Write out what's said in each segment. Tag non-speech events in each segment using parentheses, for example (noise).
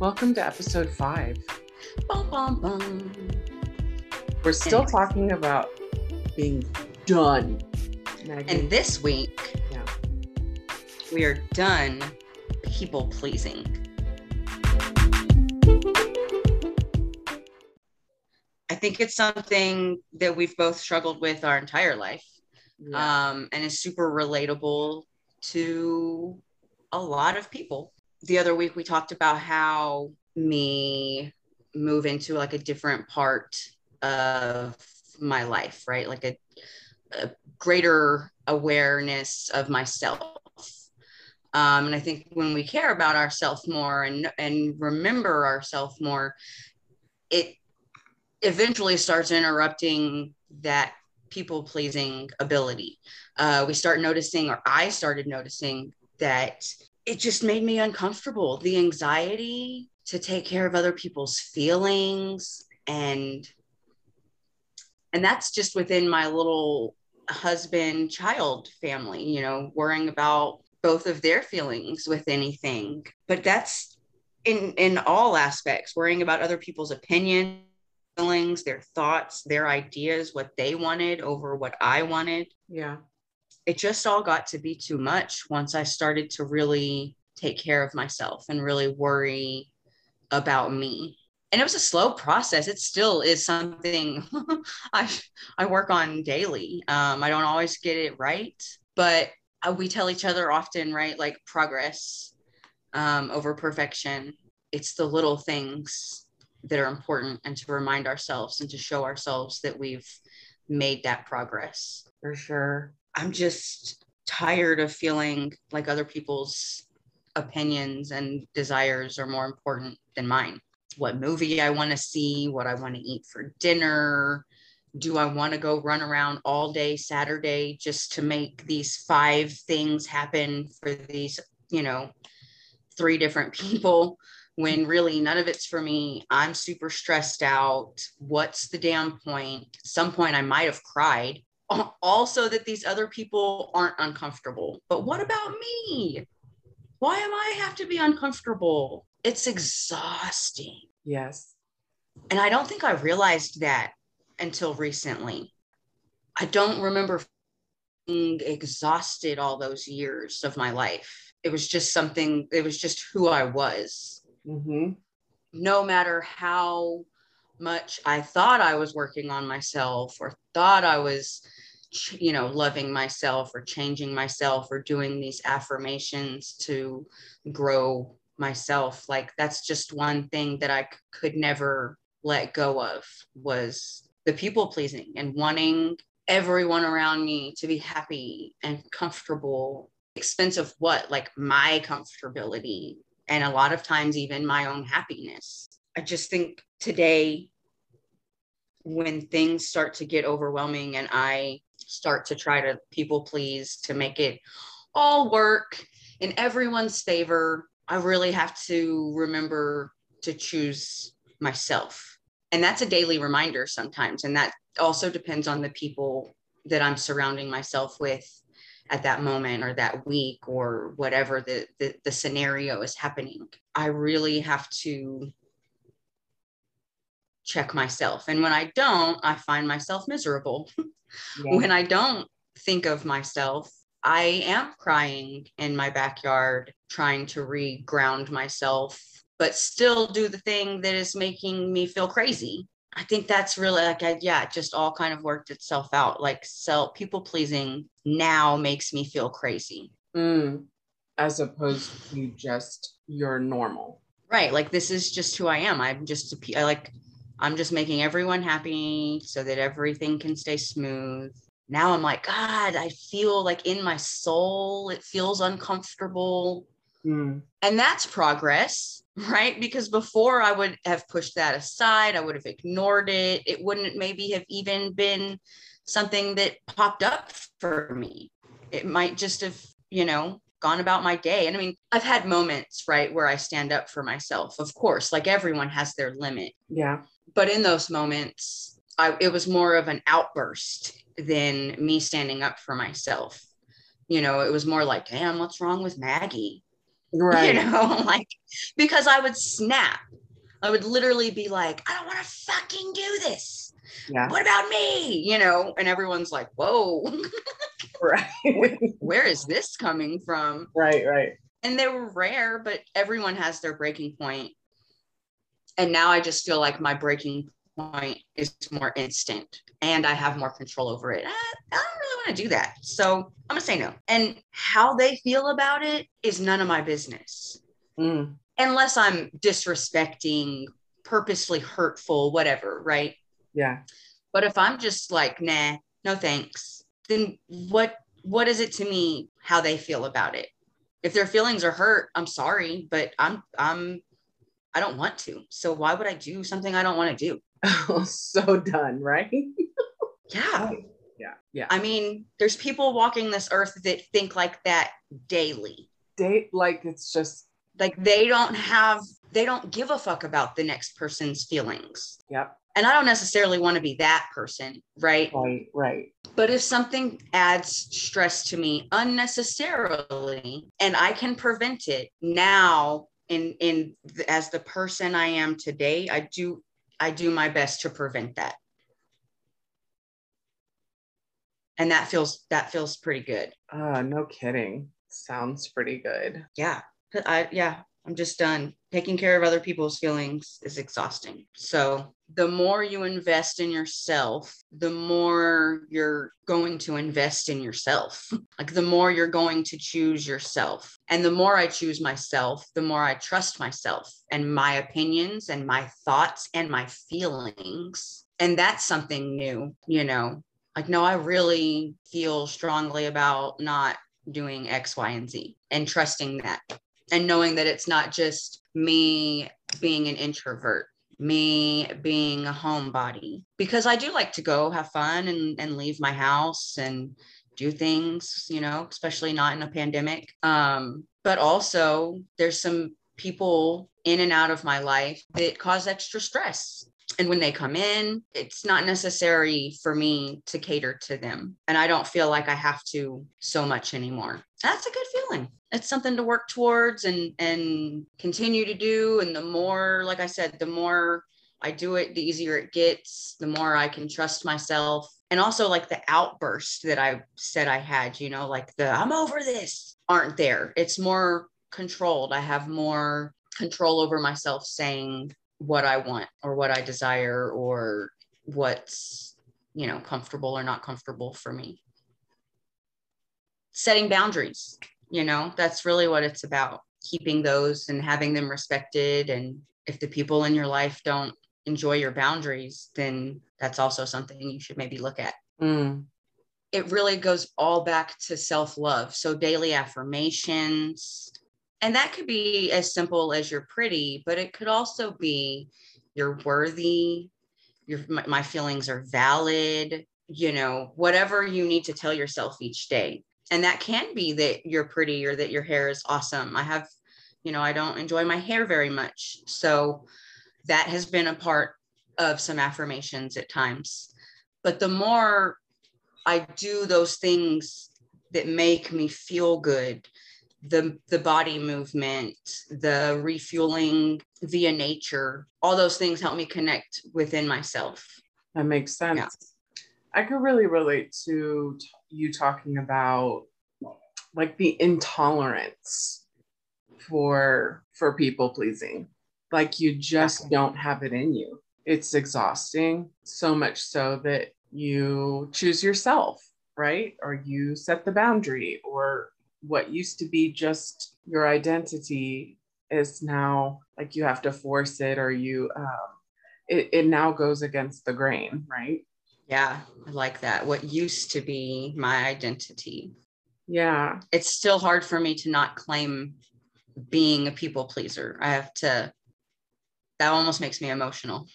Welcome to episode five. Bum, bum, bum. We're still Anyways. talking about being done. Maggie. And this week, Yeah. we are done people pleasing. I think it's something that we've both struggled with our entire life yeah. um, and is super relatable to a lot of people. The other week, we talked about how me move into like a different part of my life, right? Like a, a greater awareness of myself. Um, and I think when we care about ourselves more and and remember ourselves more, it eventually starts interrupting that people pleasing ability. Uh, we start noticing, or I started noticing that it just made me uncomfortable. The anxiety to take care of other people's feelings and and that's just within my little husband child family you know worrying about both of their feelings with anything but that's in in all aspects worrying about other people's opinions feelings their thoughts their ideas what they wanted over what i wanted yeah. It just all got to be too much once I started to really take care of myself and really worry about me. And it was a slow process. It still is something (laughs) I I work on daily. Um, I don't always get it right, but uh, we tell each other often, right? Like progress um, over perfection. It's the little things that are important, and to remind ourselves and to show ourselves that we've made that progress. For sure. I'm just tired of feeling like other people's opinions and desires are more important than mine. What movie I want to see, what I want to eat for dinner. Do I want to go run around all day Saturday just to make these five things happen for these, you know, three different (laughs) people when really none of it's for me? I'm super stressed out. What's the damn point? Some point, I might have cried also that these other people aren't uncomfortable. But what about me? Why am I have to be uncomfortable? It's exhausting. Yes. And I don't think I realized that until recently. I don't remember being exhausted all those years of my life. It was just something, it was just who I was. Mm-hmm. no matter how much I thought I was working on myself or thought I was, you know, loving myself or changing myself or doing these affirmations to grow myself, like that's just one thing that I could never let go of was the people pleasing and wanting everyone around me to be happy and comfortable. Expense of what? Like my comfortability and a lot of times even my own happiness. I just think today, when things start to get overwhelming and I start to try to people please to make it all work in everyone's favor, I really have to remember to choose myself. And that's a daily reminder sometimes. And that also depends on the people that I'm surrounding myself with at that moment or that week or whatever the, the, the scenario is happening. I really have to check myself. And when I don't, I find myself miserable. (laughs) Yeah. when I don't think of myself, I am crying in my backyard, trying to reground myself, but still do the thing that is making me feel crazy. I think that's really like, I, yeah, it just all kind of worked itself out. Like, self people pleasing now makes me feel crazy. Mm. As opposed to just you're normal. Right. Like, this is just who I am. I'm just, a I like, I'm just making everyone happy so that everything can stay smooth. Now I'm like, God, I feel like in my soul, it feels uncomfortable. Mm. And that's progress, (laughs) right? Because before I would have pushed that aside, I would have ignored it. It wouldn't maybe have even been something that popped up for me. It might just have, you know, gone about my day. And I mean, I've had moments, right, where I stand up for myself. Of course, like everyone has their limit. Yeah. But in those moments, I, it was more of an outburst than me standing up for myself. You know, it was more like, damn, what's wrong with Maggie? (laughs) Right. You know, (laughs) like because I would snap. I would literally be like, I don't want to fucking do this. Yeah. What about me? You know, and everyone's like, whoa, (laughs) Right. where is this coming from? right. Right. And they were rare, but everyone has their breaking point. And now I just feel like my breaking point is more instant and I have more control over it. I, I don't really want to do that. So I'm going to say no. And how they feel about it is none of my business Mm. unless I'm disrespecting, purposely hurtful, whatever, right? Yeah. But if I'm just like, nah, no thanks, then what what is it to me how they feel about it? If their feelings are hurt, I'm sorry, but I'm I'm I don't want to. So why would I do something I don't want to do? Oh, (laughs) so done. Right. (laughs) Yeah. Yeah. Yeah. I mean, there's people walking this earth that think like that daily. Date like it's just. Like they don't have they don't give a fuck about the next person's feelings. Yep. And I don't necessarily want to be that person, right? Right. Right. But if something adds stress to me unnecessarily and I can prevent it now in in as the person I am today, I do I do my best to prevent that. And that feels that feels pretty good. Uh, no kidding. Sounds pretty good. Yeah. I yeah, I'm just done. Taking care of other people's feelings is exhausting. So, the more you invest in yourself, the more you're going to invest in yourself. (laughs) Like, the more you're going to choose yourself. And the more I choose myself, the more I trust myself and my opinions and my thoughts and my feelings. And that's something new, you know. Like, no, I really feel strongly about not doing X, Y, and Z and trusting that and knowing that it's not just me being an introvert me being a homebody. Because i do like to go have fun and, and leave my house and do things you know especially not in a pandemic. Um, but also there's some people in and out of my life that cause extra stress. And when they come in it's not necessary for me to cater to them. And i don't feel like i have to so much anymore that's a good feeling. It's something to work towards and and continue to do. And the more like i said the more i do it the easier it gets the more i can trust myself. And also like the outburst that i said i had you know like the i'm over this aren't there. It's more controlled. I have more control over myself saying what i want or what i desire or what's you know comfortable or not comfortable for me setting boundaries you know? That's really what it's about keeping those and having them respected. And if the people in your life don't enjoy your boundaries then that's also something you should maybe look at. Mm. it really goes all back to self-love. So daily affirmations and that could be as simple as you're pretty but it could also be you're worthy your my, my feelings are valid you know whatever you need to tell yourself each day and that can be that you're pretty or that your hair is awesome i have you know i don't enjoy my hair very much so that has been a part of some affirmations at times but the more i do those things that make me feel good the the body movement the refueling via nature all those things help me connect within myself That makes sense. Yeah. I could really relate to you talking about like the intolerance for for people pleasing. Like you just don't have it in you. It's exhausting, so much so that you choose yourself, right? Or you set the boundary or what used to be just your identity is now like you have to force it or you um, it, it now goes against the grain, right? yeah i like that what used to be my identity Yeah. it's still hard for me to not claim being a people pleaser. I have to, that almost makes me emotional.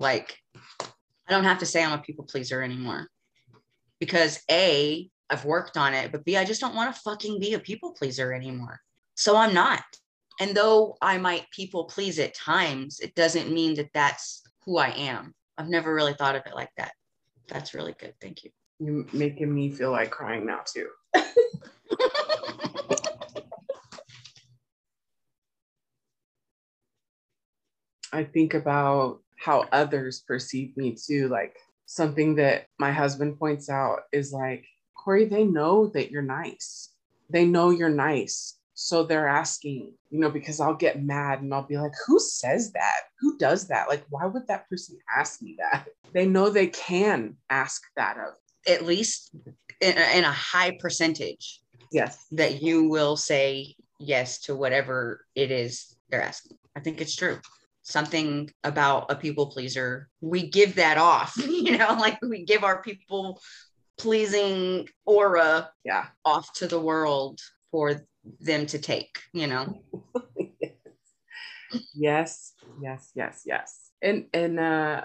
Like, I don't have to say I'm a people pleaser anymore because A, I've worked on it, but B, I just don't want to fucking be a people pleaser anymore. So I'm not. And though I might people please at times, it doesn't mean that that's who I am. I've never really thought of it like that. That's really good. Thank you. You're making me feel like crying now too. (laughs) I think about how others perceive me too. Like something that my husband points out is like, Corey, they know that you're nice. They know you're nice. So they're asking, you know, because I'll get mad and I'll be like, who says that? Who does that? Like, why would that person ask me that? They know they can ask that of at least in, in a high percentage Yes. that you will say yes to whatever it is they're asking. I think it's true. Something about a people pleaser, we give that off, (laughs) you know, like we give our people pleasing aura Yeah. off to the world for them to take, you know. (laughs) yes. Yes. Yes. Yes. And, and, uh,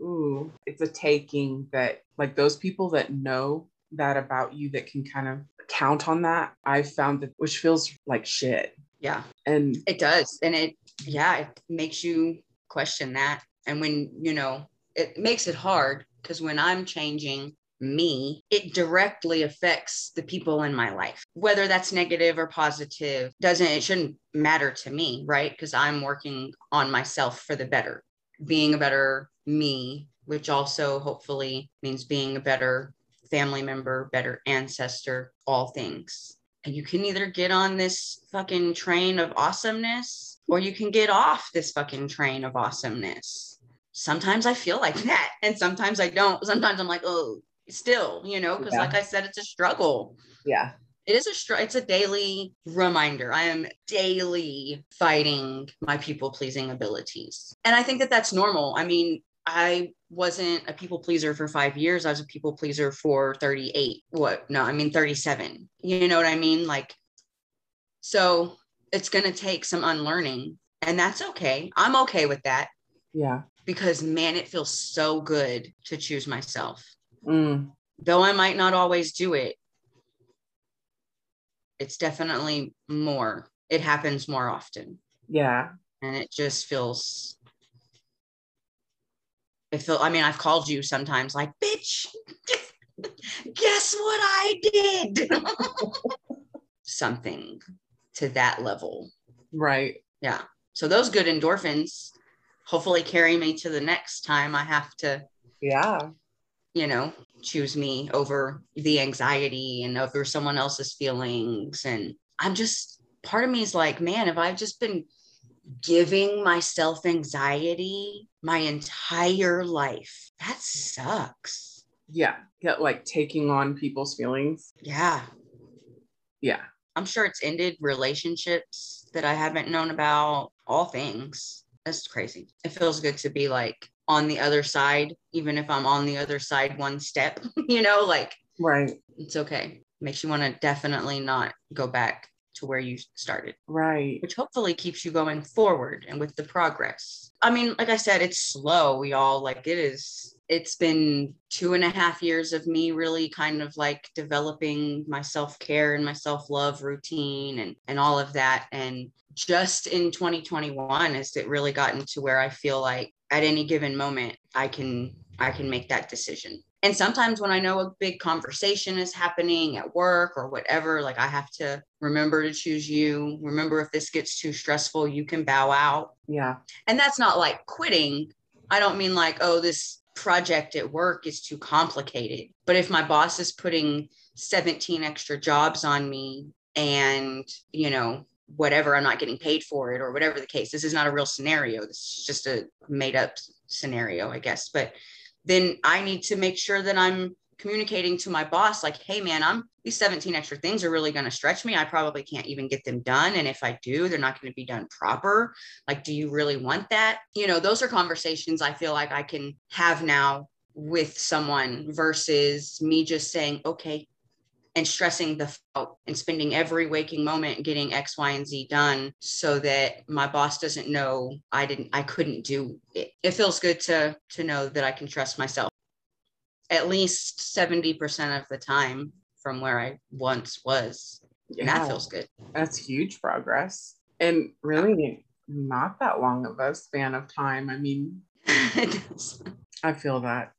ooh, it's a taking that like those people that know that about you that can kind of count on that. I've found that which feels like shit. Yeah, And it does. And it, yeah, it makes you question that. And when, you know, it makes it hard because when I'm changing me, it directly affects the people in my life. Whether that's negative or positive doesn't, it shouldn't matter to me, right? Because I'm working on myself for the better, being a better me, which also hopefully means being a better family member, better ancestor, all things. And you can either get on this fucking train of awesomeness or you can get off this fucking train of awesomeness. Sometimes I feel like that (laughs) and sometimes I don't. Sometimes I'm like, oh, still, you know, because Yeah. like I said, it's a struggle. yeah. It is a str- it's a daily reminder. I am daily fighting my people pleasing abilities. And I think that that's normal. I mean, I wasn't a people pleaser for 5 years. I was a people pleaser for 38. What? No, I mean 37. You know what I mean? Like so it's going to take some unlearning and that's okay. I'm okay with that Yeah. because man it feels so good to choose myself. Mm. Though I might not always do it, it's definitely more. It happens more often. Yeah. And it just feels it feel I mean, I've called you sometimes like, bitch, (laughs) guess what I did? (laughs) Something to that level. Right. Yeah. So those good endorphins hopefully carry me to the next time I have to Yeah. you know, choose me over the anxiety and over someone else's feelings. And I'm just, part of me is like, man, if I've just been giving myself anxiety my entire life, that sucks. Yeah. Get like taking on people's feelings. Yeah. Yeah. I'm sure it's ended relationships that I haven't known about, all things. That's crazy. It feels good to be like on the other side, even if I'm on the other side one step, (laughs) you know, like Right. it's okay. Makes you want to definitely not go back to where you started, Right. which hopefully keeps you going forward and with the progress. I mean, like I said, it's slow, y'all. Like it is, it's been two and a half years of me really kind of like developing my self care and my self love routine and, and all of that. And just in 2021 has it really gotten to where I feel like at any given moment, I can I can make that decision. And sometimes when I know a big conversation is happening at work or whatever, like I have to remember to choose you. Remember, if this gets too stressful, you can bow out. Yeah. And that's not like quitting. I don't mean like, oh, this project at work is too complicated. But if my boss is putting 17 extra jobs on me and, you know, whatever, I'm not getting paid for it or whatever the case, this is not a real scenario. This is just a made up scenario, I guess. But then I need to make sure that I'm communicating to my boss like hey man i'm these 17 extra things are really going to stretch me. I probably can't even get them done. And if i do they're not going to be done proper. Like do you really want that? You know those are conversations i feel like i can have now with someone versus me just saying okay and stressing the out and spending every waking moment getting x y and z done so that my boss doesn't know i didn't i couldn't do it it feels good to to know that i can trust myself at least 70% of the time from where i once was and that feels good That's huge progress. And really not that long of a span of time. I mean, (laughs) I feel that.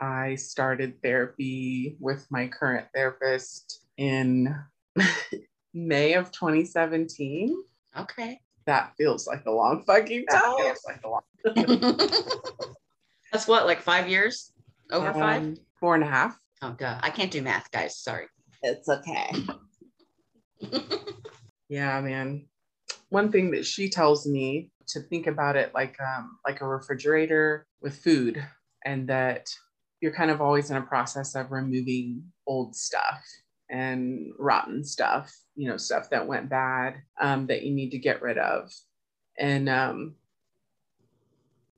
I started therapy with my current therapist in (laughs) May of 2017. okay that feels like a long fucking That time. feels like a long. (laughs) That's what, like five years? Over five? Um, four and a half. Oh, duh. I can't do math, guys. Sorry. It's okay. (laughs) Yeah, man. One thing that she tells me to think about it like um like a refrigerator with food and that you're kind of always in a process of removing old stuff and rotten stuff, you know, stuff that went bad um that you need to get rid of. And um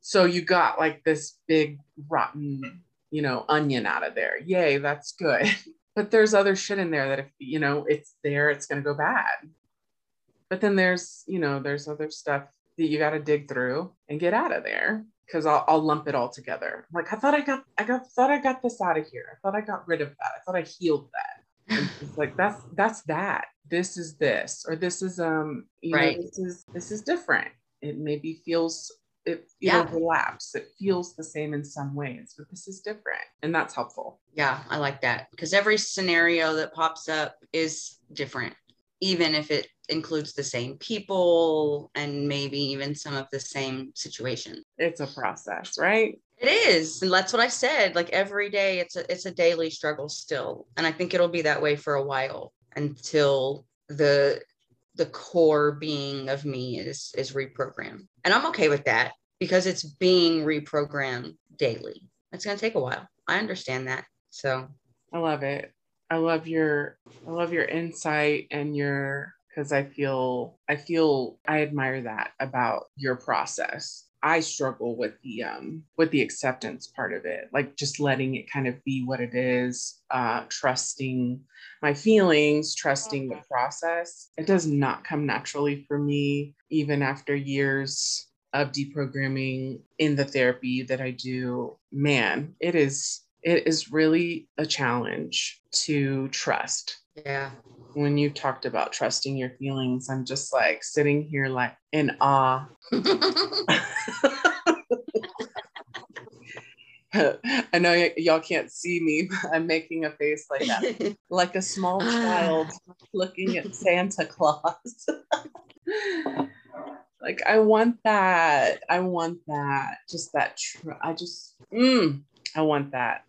so you got like this big rotten, you know, onion out of there. Yay, that's good. (laughs) But there's other shit in there that if you know it's there, it's gonna go bad but then there's you know there's other stuff that you got to dig through and get out of there because I'll, I'll lump it all together. Like i thought i got i got thought i got this out of here. I thought i got rid of that. I thought i healed that. It's like (laughs) that's that's that. This is this or this is um you Right. know this is this is different. It maybe feels it, it Yeah. overlaps it feels the same in some ways but this is different. And that's helpful. Yeah, I like that. Because every scenario that pops up is different, even if it includes the same people and maybe even some of the same situation. it's a process right It is, and that's what I said. Like every day, it's a it's a daily struggle still, and I think it'll be that way for a while until the the core being of me is is reprogrammed, and I'm okay with that because it's being reprogrammed daily. It's gonna take a while. I understand that. So I love it. I love your I love your insight and your because I feel I feel I admire that about your process. I struggle with the um with the acceptance part of it, like just letting it kind of be what it is, uh trusting my feelings, trusting the process. It does not come naturally for me even after years of deprogramming in the therapy that I do. Man, it is it is really a challenge to trust. yeah, When you talked about trusting your feelings, I'm just like sitting here like in awe. (laughs) I know y- y'all can't see me, but I'm making a face like that, (laughs) like a small child looking at Santa Claus. (laughs) like I want that. I want that. Just that. Tr- I just. Mm, I want that.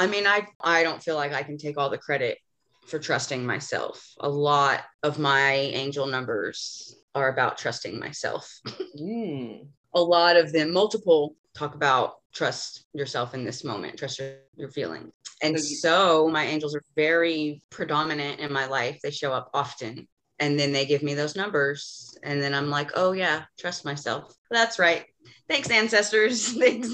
I mean, I I don't feel like I can take all the credit for trusting myself. A lot of my angel numbers are about trusting myself. (laughs) Mm. A lot of them, multiple, talk about trust yourself in this moment, trust your, your feeling. And So you- so my angels are very predominant in my life. They show up often. And then they give me those numbers. And then I'm like, oh, yeah, trust myself. That's right. Thanks, ancestors. (laughs) Thanks.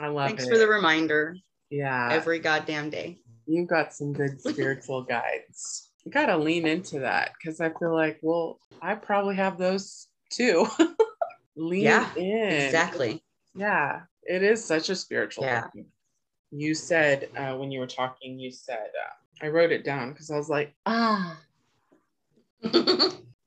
I love Thanks it. for the reminder yeah. every goddamn day. you got some good (laughs) spiritual guides. You got to lean into that because I feel like, well, I probably have those too. (laughs) lean Yeah, in. Exactly. Yeah, it is such a spiritual Yeah. thing. You said uh, when you were talking, you said, uh, I wrote it down because I was like, ah, (laughs)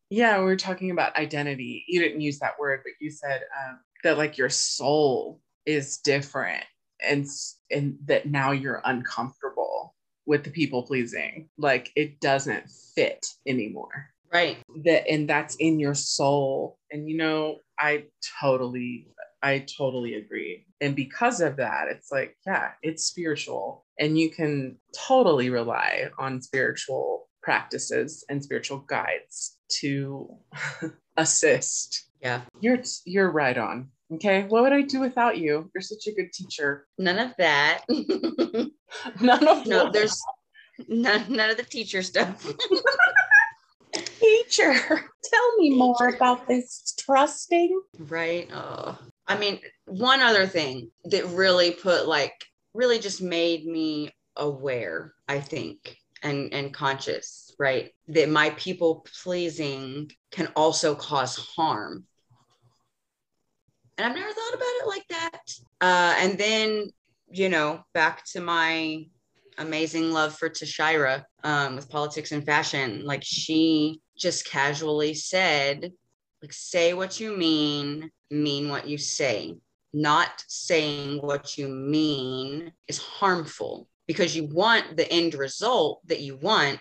yeah, we were talking about identity. You didn't use that word, but you said um, that like your soul is different and, and that now you're uncomfortable with the people pleasing. Like it doesn't fit anymore. right. That and that's in your soul. And you know, I totally, I totally agree. And because of that, it's like, yeah, it's spiritual. And you can totally rely on spiritual practices and spiritual guides to (laughs) assist. Yeah. You're you're right on. Okay. What would I do without you? You're such a good teacher. None of that. (laughs) None of no, there's none, none of the teacher stuff. (laughs) teacher. Tell me more about this trusting. right. Oh. I mean, one other thing that really put like really just made me aware, I think, and and conscious, right? That my people pleasing can also cause harm. And I've never thought about it like that. Uh, and then, you know, back to my amazing love for Tashira um, with politics and fashion. Like she just casually said, like, say what you mean, mean what you say. Not saying what you mean is harmful because you want the end result that you want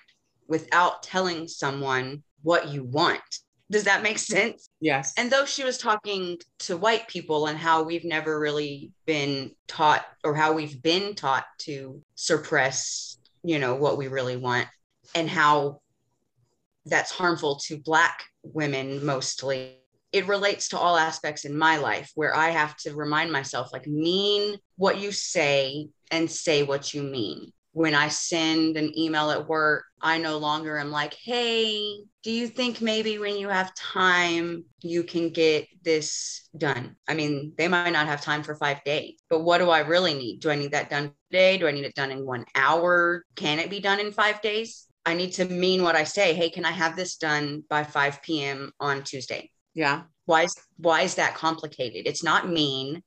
without telling someone what you want. Does that make sense? Yes. And though she was talking to white people and how we've never really been taught or how we've been taught to suppress, you know, what we really want and how that's harmful to black women mostly it relates to all aspects in my life where I have to remind myself, like, mean what you say and say what you mean. When I send an email at work, I no longer am like, hey, do you think maybe when you have time, you can get this done? I mean, they might not have time for five days, but what do I really need? Do I need that done today? Do I need it done in one hour? Can it be done in five days? I need to mean what I say. Hey, can I have this done by 5 p.m. on Tuesday? Yeah. Why is why is that complicated? It's not mean.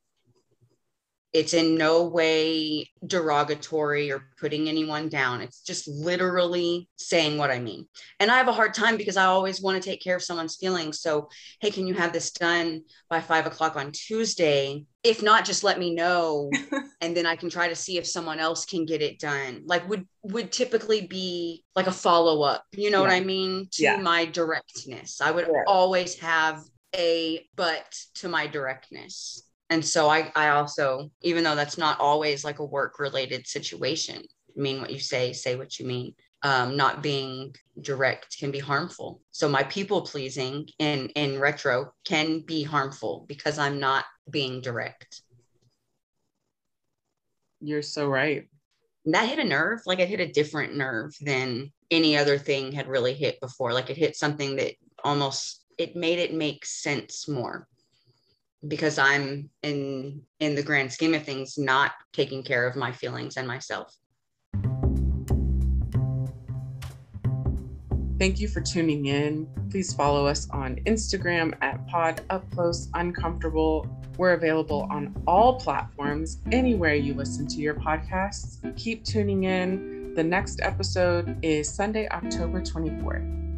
It's in no way derogatory or putting anyone down. It's just literally saying what I mean. And I have a hard time because I always want to take care of someone's feelings. So, hey, can you have this done by five o'clock on Tuesday? If not, just let me know. (laughs) and then I can try to see if someone else can get it done. Like would would typically be like a follow-up. You know yeah. what I mean? To yeah. my directness. I would yeah. always have a but to my directness and so I, I also even though that's not always like a work related situation mean what you say say what you mean. Um, not being direct can be harmful. So my people pleasing in in retro can be harmful because i'm not being direct. You're so right. That hit a nerve like it hit a different nerve than any other thing had really hit before. Like it hit something that almost it made it make sense more because I'm in in the grand scheme of things not taking care of my feelings and myself. Thank you for tuning in. Please follow us on Instagram at Pod Up Close Uncomfortable. We're available on all platforms, anywhere you listen to your podcasts. Keep tuning in. The next episode is Sunday, October 24th.